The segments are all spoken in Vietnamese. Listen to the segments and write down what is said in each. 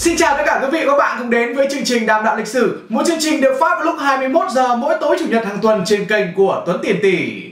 Xin chào tất cả quý vị và các bạn cùng đến với chương trình Đàm đạo lịch sử, một chương trình được phát vào lúc 21 giờ mỗi tối chủ nhật hàng tuần trên kênh của Tuấn Tiền Tỷ.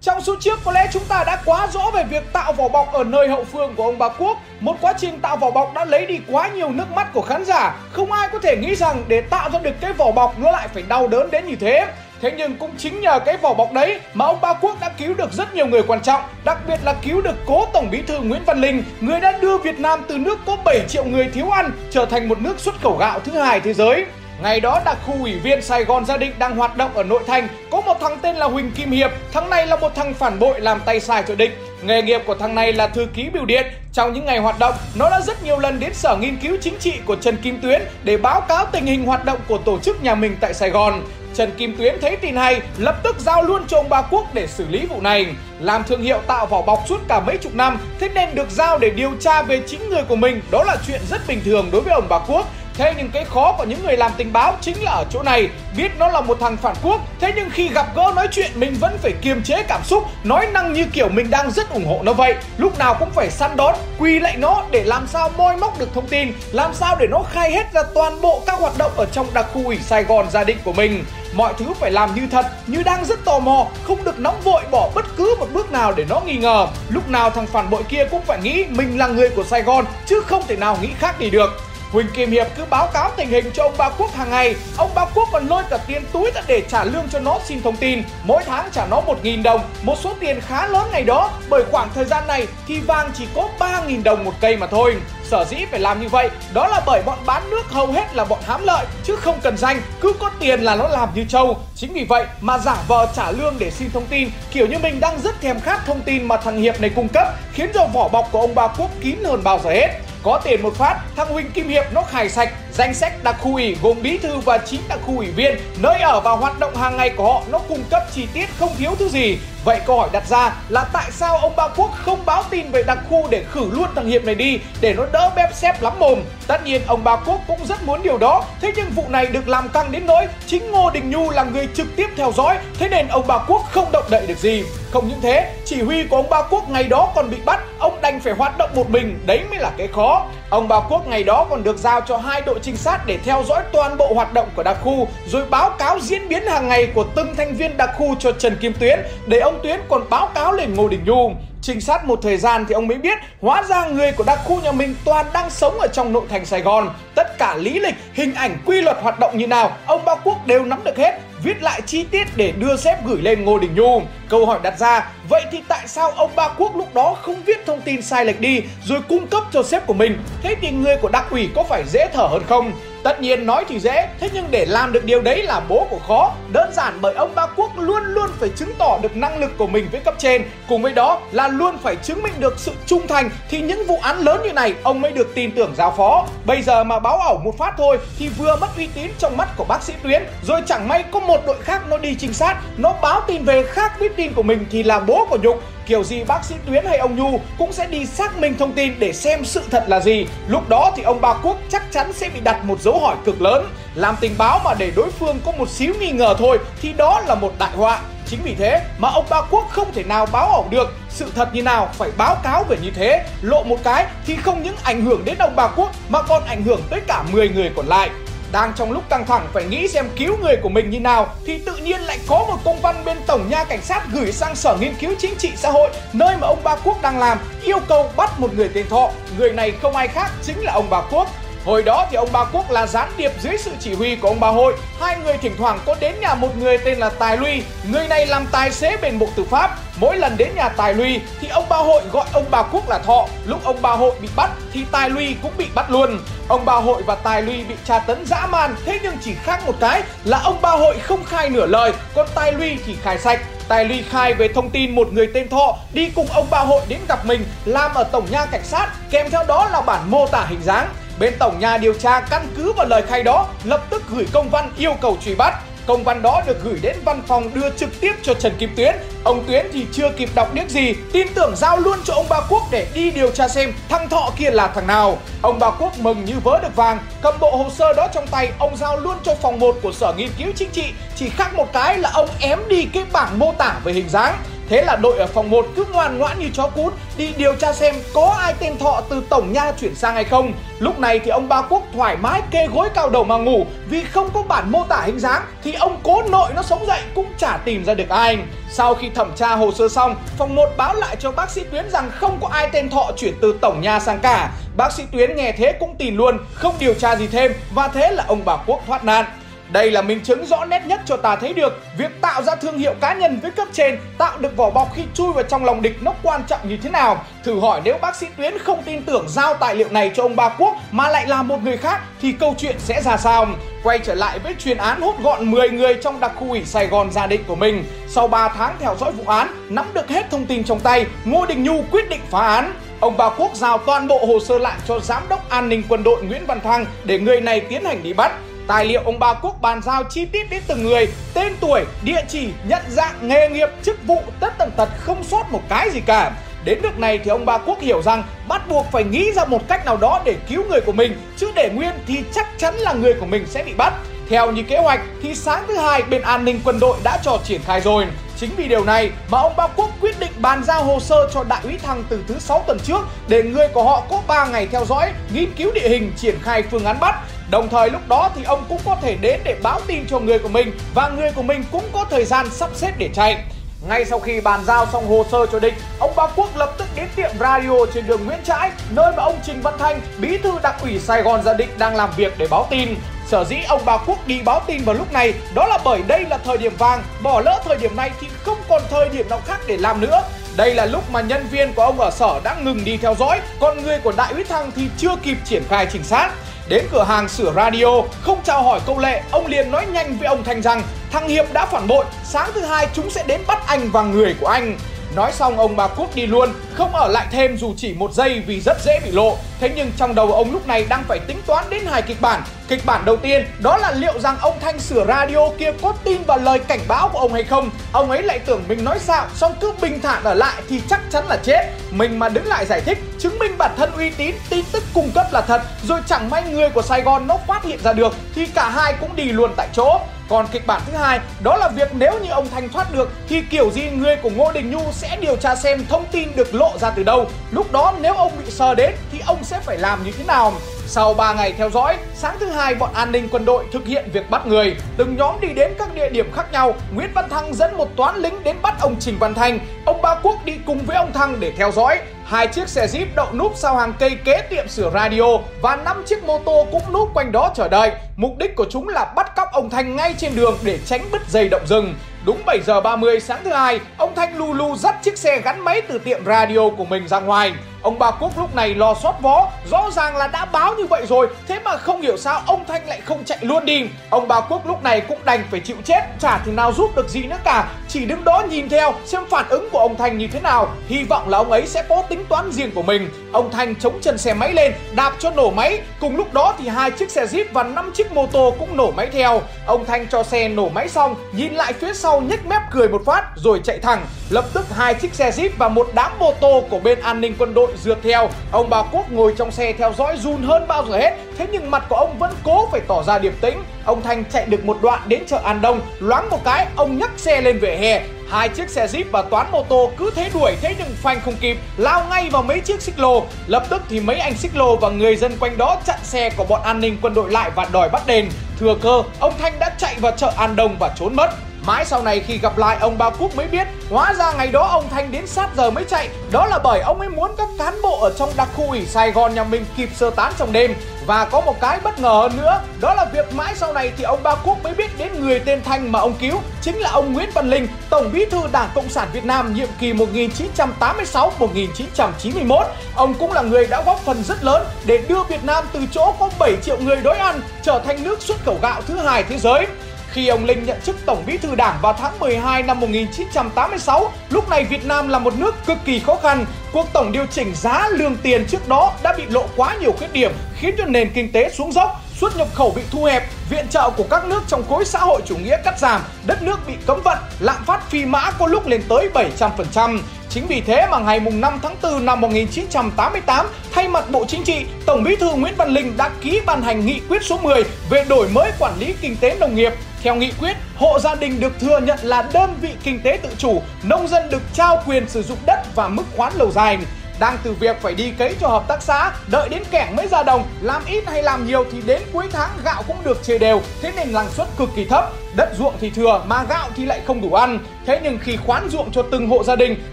Trong số trước có lẽ chúng ta đã quá rõ về việc tạo vỏ bọc ở nơi hậu phương của ông bà Quốc. Một quá trình tạo vỏ bọc đã lấy đi quá nhiều nước mắt của khán giả. Không ai có thể nghĩ rằng để tạo ra được cái vỏ bọc nó lại phải đau đớn đến như thế. Thế nhưng cũng chính nhờ cái vỏ bọc đấy mà ông Ba Quốc đã cứu được rất nhiều người quan trọng Đặc biệt là cứu được cố Tổng Bí thư Nguyễn Văn Linh Người đã đưa Việt Nam từ nước có 7 triệu người thiếu ăn trở thành một nước xuất khẩu gạo thứ hai thế giới. Ngày đó đặc khu ủy viên Sài Gòn Gia Định đang hoạt động ở nội thành Có một thằng tên là Huỳnh Kim Hiệp Thằng này là một thằng phản bội làm tay sai cho địch. Nghề nghiệp của thằng này là thư ký biểu điện. Trong những ngày hoạt động, nó đã rất nhiều lần đến Sở Nghiên cứu Chính trị của Trần Kim Tuyến Để báo cáo tình hình hoạt động của tổ chức nhà mình tại Sài Gòn. Trần Kim Tuyến thấy tin hay, lập tức giao luôn cho ông Ba Quốc để xử lý vụ này. Làm thương hiệu tạo vỏ bọc suốt cả mấy chục năm, thế nên được giao để điều tra về chính người của mình, đó là chuyện rất bình thường đối với ông Ba Quốc. Thế nhưng cái khó của những người làm tình báo chính là ở chỗ này. Biết nó là một thằng phản quốc Thế nhưng khi gặp gỡ nói chuyện mình vẫn phải kiềm chế cảm xúc Nói năng như kiểu mình đang rất ủng hộ nó vậy. Lúc nào cũng phải săn đón, quy lệnh nó để làm sao moi móc được thông tin Làm sao để nó khai hết ra toàn bộ các hoạt động ở trong đặc khu ủy Sài Gòn gia định của mình. Mọi thứ phải làm như thật, như đang rất tò mò Không được nóng vội bỏ bất cứ một bước nào để nó nghi ngờ. Lúc nào thằng phản bội kia cũng phải nghĩ mình là người của Sài Gòn Chứ không thể nào nghĩ khác đi được. Huỳnh Kim Hiệp cứ báo cáo tình hình cho ông Ba Quốc hàng ngày. Ông Ba Quốc còn lôi cả tiền túi ra để trả lương cho nó xin thông tin. Mỗi tháng trả nó 1.000 đồng, một số tiền khá lớn ngày đó. Bởi khoảng thời gian này thì vàng chỉ có 3.000 đồng một cây mà thôi. Sở dĩ phải làm như vậy đó là bởi bọn bán nước hầu hết là bọn hám lợi chứ không cần danh, cứ có tiền là nó làm như trâu. Chính vì vậy mà giả vờ trả lương để xin thông tin kiểu như mình đang rất thèm khát thông tin mà thằng Hiệp này cung cấp khiến cho vỏ bọc của ông Ba Quốc kín hơn bao giờ hết. Có tiền một phát, thằng Huỳnh Kim Hiệp nó khải sạch danh sách đặc khu ủy gồm bí thư và 9 đặc khu ủy viên, nơi ở và hoạt động hàng ngày của họ nó cung cấp chi tiết không thiếu thứ gì. Vậy câu hỏi đặt ra là tại sao ông Ba Quốc không báo tin về đặc khu để khử luôn thằng Hiệp này đi để nó đỡ bép xếp lắm mồm. Tất nhiên ông Ba Quốc cũng rất muốn điều đó, thế nhưng vụ này được làm căng đến nỗi chính Ngô Đình Nhu là người trực tiếp theo dõi, thế nên ông Ba Quốc không động đậy được gì. Không những thế, chỉ huy của ông Ba Quốc ngày đó còn bị bắt, ông đành phải hoạt động một mình, đấy mới là cái khó. Ông Ba Quốc ngày đó còn được giao cho hai đội trinh sát để theo dõi toàn bộ hoạt động của đặc khu, rồi báo cáo diễn biến hàng ngày của từng thành viên đặc khu cho Trần Kim Tuyến, để ông Tuyến còn báo cáo lên Ngô Đình Nhu. Trinh sát một thời gian thì ông mới biết hóa ra người của đặc khu nhà mình toàn đang sống ở trong nội thành Sài Gòn. Tất cả lý lịch, hình ảnh, quy luật hoạt động như nào, ông Ba Quốc đều nắm được hết viết lại chi tiết để đưa sếp gửi lên Ngô Đình Nhu. Câu hỏi đặt ra, vậy thì tại sao ông Ba Quốc lúc đó không viết thông tin sai lệch đi rồi cung cấp cho sếp của mình? Thế thì người của đặc ủy có phải dễ thở hơn không? Tất nhiên nói thì dễ, thế nhưng để làm được điều đấy là bố của khó. Đơn giản bởi ông Ba Quốc luôn luôn phải chứng tỏ được năng lực của mình với cấp trên. Cùng với đó là luôn phải chứng minh được sự trung thành thì những vụ án lớn như này ông mới được tin tưởng giao phó. Bây giờ mà báo ẩu một phát thôi thì vừa mất uy tín trong mắt của bác sĩ Tuyến, rồi chẳng may có một đội khác nó đi trinh sát, nó báo tin về khác với tin của mình thì là bố của Nhục Kiểu gì bác sĩ Tuyến hay ông Nhu cũng sẽ đi xác minh thông tin để xem sự thật là gì. Lúc đó thì ông Ba Quốc chắc chắn sẽ bị đặt một dấu hỏi cực lớn. Làm tình báo mà để đối phương có một xíu nghi ngờ thôi thì đó là một đại họa. Chính vì thế mà ông Ba Quốc không thể nào báo ổng được Sự thật như nào phải báo cáo về như thế Lộ một cái thì không những ảnh hưởng đến ông Ba Quốc Mà còn ảnh hưởng tới cả 10 người còn lại đang trong lúc căng thẳng, phải nghĩ xem cứu người của mình như nào, thì tự nhiên lại có một công văn bên tổng nha cảnh sát gửi sang sở nghiên cứu chính trị xã hội, nơi mà ông Ba Quốc đang làm, yêu cầu bắt một người tên Thọ. Người này không ai khác chính là ông Ba Quốc. Hồi đó thì ông Ba Quốc là gián điệp dưới sự chỉ huy của ông Ba Hội. Hai người thỉnh thoảng có đến nhà một người tên là Tài Luy. Người này làm tài xế bên Bộ Tư pháp. Mỗi lần đến nhà Tài Luy thì ông Ba Hội gọi ông Ba Quốc là Thọ. Lúc ông Ba Hội bị bắt thì Tài Luy cũng bị bắt luôn. Ông Ba Hội và Tài Luy bị tra tấn dã man. Thế nhưng chỉ khác một cái là ông Ba Hội không khai nửa lời, còn Tài Luy thì khai sạch. Tài Luy khai về thông tin một người tên Thọ đi cùng ông Ba Hội đến gặp mình làm ở tổng nha cảnh sát, kèm theo đó là bản mô tả hình dáng. Bên tổng nhà điều tra căn cứ vào lời khai đó lập tức gửi công văn yêu cầu truy bắt. Công văn đó được gửi đến văn phòng đưa trực tiếp cho Trần Kim Tuyến. Ông Tuyến thì chưa kịp đọc điếc gì, tin tưởng giao luôn cho ông Ba Quốc để đi điều tra xem thằng Thọ kia là thằng nào. Ông Ba Quốc mừng như vớ được vàng, cầm bộ hồ sơ đó trong tay, ông giao luôn cho phòng 1 của Sở Nghiên cứu Chính trị. Chỉ khác một cái là ông ém đi cái bảng mô tả về hình dáng. Thế là đội ở phòng 1 cứ ngoan ngoãn như chó cút đi điều tra xem có ai tên Thọ từ Tổng Nha chuyển sang hay không. Lúc này thì ông Ba Quốc thoải mái kê gối cao đầu mà ngủ vì không có bản mô tả hình dáng thì ông cố nội nó sống dậy cũng chả tìm ra được ai. Sau khi thẩm tra hồ sơ xong, phòng 1 báo lại cho bác sĩ Tuyến rằng không có ai tên Thọ chuyển từ Tổng Nha sang cả. Bác sĩ Tuyến nghe thế cũng tìm luôn, không điều tra gì thêm và thế là ông Bà Quốc thoát nạn. Đây là minh chứng rõ nét nhất cho ta thấy được việc tạo ra thương hiệu cá nhân với cấp trên, tạo được vỏ bọc khi chui vào trong lòng địch nó quan trọng như thế nào. Thử hỏi nếu bác sĩ Tuyến không tin tưởng giao tài liệu này cho ông Ba Quốc mà lại là một người khác thì câu chuyện sẽ ra sao? Quay trở lại với chuyên án hút gọn 10 người trong đặc khu ủy Sài Gòn gia định của mình. Sau 3 tháng theo dõi vụ án, nắm được hết thông tin trong tay, Ngô Đình Nhu quyết định phá án. Ông Ba Quốc giao toàn bộ hồ sơ lại cho Giám đốc An ninh quân đội Nguyễn Văn Thăng để người này tiến hành đi bắt. Tài liệu ông Ba Cúc bàn giao chi tiết đến từng người, tên tuổi, địa chỉ, nhận dạng, nghề nghiệp, chức vụ, tất tần tật không sót một cái gì cả. Đến nước này thì ông Ba Quốc hiểu rằng bắt buộc phải nghĩ ra một cách nào đó để cứu người của mình, chứ để nguyên thì chắc chắn là người của mình sẽ bị bắt. Theo như kế hoạch thì sáng thứ hai bên an ninh quân đội đã cho triển khai rồi. Chính vì điều này mà ông Ba Quốc quyết định bàn giao hồ sơ cho đại úy Thăng từ thứ 6 tuần trước để người của họ có 3 ngày theo dõi, nghiên cứu địa hình, triển khai phương án bắt. Đồng thời lúc đó thì ông cũng có thể đến để báo tin cho người của mình và người của mình cũng có thời gian sắp xếp để chạy. Ngay sau khi bàn giao xong hồ sơ cho địch, ông Ba Quốc lập tức đến tiệm radio trên đường Nguyễn Trãi, nơi mà ông Trình Văn Thanh, bí thư đặc ủy Sài Gòn Gia Định đang làm việc để báo tin. Sở dĩ ông Ba Quốc đi báo tin vào lúc này đó là bởi đây là thời điểm vàng, bỏ lỡ thời điểm này thì không còn thời điểm nào khác để làm nữa. Đây là lúc mà nhân viên của ông ở sở đã ngừng đi theo dõi, còn người của Đại úy Thăng thì chưa kịp triển khai trình sát. Đến cửa hàng sửa radio, không chào hỏi câu lệ, ông liền nói nhanh với ông thành rằng thằng Hiệp đã phản bội, sáng thứ hai chúng sẽ đến bắt anh và người của anh. Nói xong ông bà cút đi luôn, không ở lại thêm dù chỉ một giây vì rất dễ bị lộ. Thế nhưng trong đầu ông lúc này đang phải tính toán đến hai kịch bản. Kịch bản đầu tiên đó là liệu rằng ông Thanh sửa radio kia có tin vào lời cảnh báo của ông hay không. Ông ấy lại tưởng mình nói xạo, xong cứ bình thản ở lại thì chắc chắn là chết. Mình mà đứng lại giải thích, chứng minh bản thân uy tín, tin tức cung cấp là thật, rồi chẳng may người của Sài Gòn nó phát hiện ra được thì cả hai cũng đi luôn tại chỗ. Còn kịch bản thứ hai đó là việc nếu như ông Thanh thoát được thì kiểu gì người của Ngô Đình Nhu sẽ điều tra xem thông tin được lộ ra từ đâu. Lúc đó nếu ông bị sờ đến thì ông sẽ phải làm như thế nào. Sau 3 ngày theo dõi, sáng thứ hai bọn an ninh quân đội thực hiện việc bắt người. Từng nhóm đi đến các địa điểm khác nhau. Nguyễn Văn Thăng dẫn một toán lính đến bắt ông Trình Văn Thanh. Ông Ba Quốc đi cùng với ông Thăng để theo dõi. Hai chiếc xe Jeep đậu núp sau hàng cây kế tiệm sửa radio và năm chiếc mô tô cũng núp quanh đó chờ đợi. Mục đích của chúng là bắt cóc ông Thanh ngay trên đường để tránh bứt dây động rừng. Đúng 7 giờ 30 sáng thứ hai, ông Thanh lu lu dắt chiếc xe gắn máy từ tiệm radio của mình ra ngoài. Ông Ba Quốc lúc này lo xót vó, rõ ràng là đã báo như vậy rồi, thế mà không hiểu sao ông Thanh lại không chạy luôn đi. Ông Ba Quốc lúc này cũng đành phải chịu chết, chả thể nào giúp được gì nữa cả, chỉ đứng đó nhìn theo xem phản ứng của ông Thanh như thế nào. Hy vọng là ông ấy sẽ có tính toán riêng của mình. Ông Thanh chống chân xe máy lên, đạp cho nổ máy. Cùng lúc đó thì hai chiếc xe Jeep và năm chiếc mô tô cũng nổ máy theo. Ông Thanh cho xe nổ máy xong, nhìn lại phía sau nhếch mép cười một phát rồi chạy thẳng. Lập tức hai chiếc xe Jeep và một đám mô tô của bên an ninh quân đội rượt theo. Ông bà Quốc ngồi trong xe theo dõi run hơn bao giờ hết. Thế nhưng mặt của ông vẫn cố phải tỏ ra điềm tĩnh. Ông Thanh chạy được một đoạn đến chợ An Đông, loáng một cái, ông nhấc xe lên vỉa hè. Hai chiếc xe Jeep và toán mô tô cứ thế đuổi thế nhưng phanh không kịp, lao ngay vào mấy chiếc xích lô. Lập tức thì mấy anh xích lô và người dân quanh đó chặn xe của bọn an ninh quân đội lại và đòi bắt đền. Thừa cơ, ông Thanh đã chạy vào chợ An Đông và trốn mất. Mãi sau này khi gặp lại, ông Ba Cúc mới biết, Hóa ra ngày đó ông Thanh đến sát giờ mới chạy. Đó là bởi ông ấy muốn các cán bộ ở trong đặc khu ủy Sài Gòn nhà mình kịp sơ tán trong đêm. Và có một cái bất ngờ hơn nữa, Đó là việc mãi sau này thì ông Ba Cúc mới biết đến người tên Thanh mà ông cứu, Chính là ông Nguyễn Văn Linh, Tổng bí thư Đảng Cộng sản Việt Nam nhiệm kỳ 1986-1991 Ông cũng là người đã góp phần rất lớn để đưa Việt Nam từ chỗ có 7 triệu người đói ăn Trở thành nước xuất khẩu gạo thứ hai thế giới khi ông Linh nhận chức Tổng Bí thư Đảng vào tháng 12 năm 1986, lúc này Việt Nam là một nước cực kỳ khó khăn. Cuộc tổng điều chỉnh giá lương tiền trước đó đã bị lộ quá nhiều khuyết điểm, khiến cho nền kinh tế xuống dốc, xuất nhập khẩu bị thu hẹp, viện trợ của các nước trong khối xã hội chủ nghĩa cắt giảm, đất nước bị cấm vận, lạm phát phi mã có lúc lên tới 700%. Chính vì thế mà ngày 5 tháng 4 năm 1988, thay mặt Bộ Chính trị, Tổng Bí thư Nguyễn Văn Linh đã ký ban hành nghị quyết số 10 về đổi mới quản lý kinh tế nông nghiệp. Theo nghị quyết, hộ gia đình được thừa nhận là đơn vị kinh tế tự chủ, nông dân được trao quyền sử dụng đất và mức khoán lâu dài đang từ việc phải đi cấy cho hợp tác xã, đợi đến kẻng mới ra đồng, làm ít hay làm nhiều thì đến cuối tháng gạo cũng được chia đều, thế nên năng suất cực kỳ thấp. Đất ruộng thì thừa mà gạo thì lại không đủ ăn. Thế nhưng khi khoán ruộng cho từng hộ gia đình,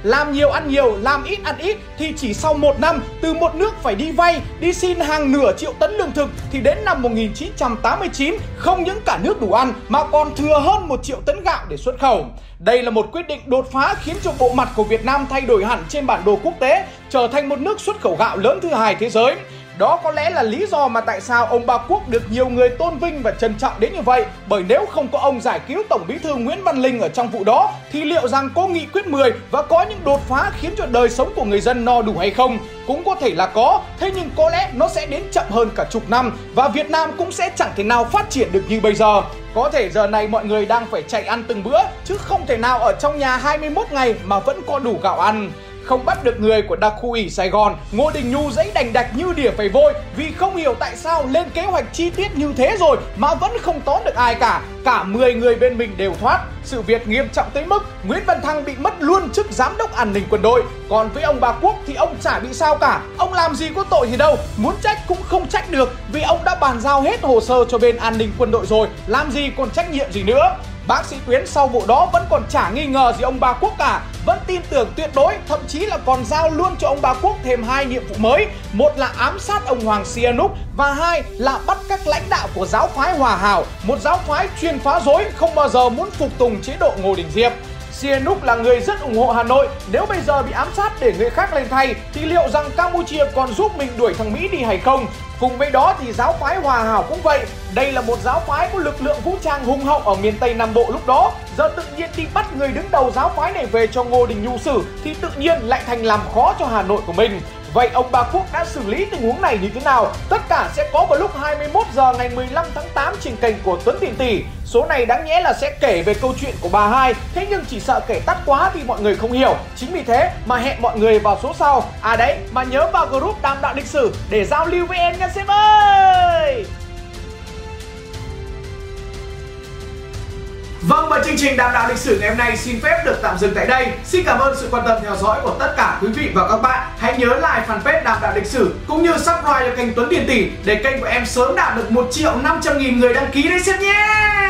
làm nhiều ăn nhiều, làm ít ăn ít thì chỉ sau một năm, từ một nước phải đi vay, đi xin hàng nửa triệu tấn lương thực thì đến năm 1989 không những cả nước đủ ăn mà còn thừa hơn một triệu tấn gạo để xuất khẩu. Đây là một quyết định đột phá khiến cho bộ mặt của Việt Nam thay đổi hẳn trên bản đồ quốc tế, trở thành một nước xuất khẩu gạo lớn thứ hai thế giới. Đó có lẽ là lý do mà tại sao ông Ba Quốc được nhiều người tôn vinh và trân trọng đến như vậy. Bởi nếu không có ông giải cứu Tổng Bí thư Nguyễn Văn Linh ở trong vụ đó thì liệu rằng có nghị quyết 10 và có những đột phá khiến cho đời sống của người dân no đủ hay không? Cũng có thể là có, thế nhưng có lẽ nó sẽ đến chậm hơn cả chục năm và Việt Nam cũng sẽ chẳng thể nào phát triển được như bây giờ. Có thể giờ này mọi người đang phải chạy ăn từng bữa chứ không thể nào ở trong nhà 21 ngày mà vẫn có đủ gạo ăn không bắt được người của đặc khu ủy Sài Gòn, Ngô Đình Nhu dãy đành đạch như đỉa phải vôi vì không hiểu tại sao lên kế hoạch chi tiết như thế rồi mà vẫn không tóm được ai cả. Cả 10 người bên mình đều thoát. Sự việc nghiêm trọng tới mức Nguyễn Văn Thăng bị mất luôn chức giám đốc an ninh quân đội. Còn với ông bà Quốc thì ông chả bị sao cả. Ông làm gì có tội gì đâu, muốn trách cũng không trách được vì ông đã bàn giao hết hồ sơ cho bên an ninh quân đội rồi, làm gì còn trách nhiệm gì nữa. Bác sĩ Tuyến sau vụ đó vẫn còn chả nghi ngờ gì ông bà Quốc cả. Vẫn tin tưởng tuyệt đối, Thậm chí là còn giao luôn cho ông bà Quốc thêm hai nhiệm vụ mới. Một là ám sát ông Hoàng Sihanouk Và hai là bắt các lãnh đạo của giáo phái Hòa Hảo. Một giáo phái chuyên phá rối, Không bao giờ muốn phục tùng chế độ Ngô Đình Diệp. Sihanouk là người rất ủng hộ Hà Nội. Nếu bây giờ bị ám sát để người khác lên thay, Thì liệu rằng Campuchia còn giúp mình đuổi thằng Mỹ đi hay không? Cùng với đó thì giáo phái Hòa Hảo cũng vậy. Đây là một giáo phái có lực lượng vũ trang hùng hậu ở miền Tây Nam Bộ lúc đó. Giờ tự nhiên đi bắt người đứng đầu giáo phái này về cho Ngô Đình Nhu xử, Thì tự nhiên lại thành làm khó cho Hà Nội của mình. Vậy ông bà Quốc đã xử lý tình huống này như thế nào? Tất cả sẽ có vào lúc 21 giờ ngày 15 tháng 8 trên kênh của Tuấn Tiền Tỷ. Số này đáng nhẽ là sẽ kể về câu chuyện của bà hai, thế nhưng chỉ sợ kể tắt quá thì mọi người không hiểu. Chính vì thế mà hẹn mọi người vào số sau. À đấy, mà nhớ vào group Đàm Đạo Lịch Sử để giao lưu với em nha sếp ơi! Vâng và chương trình đàm đạo lịch sử ngày hôm nay xin phép được tạm dừng tại đây. Xin cảm ơn sự quan tâm theo dõi của tất cả quý vị và các bạn. Hãy nhớ like fanpage đàm đạo lịch sử cũng như subscribe cho kênh Tuấn Tiền Tỷ để kênh của em sớm đạt được 1 triệu 500 nghìn người đăng ký đấy xem nhé.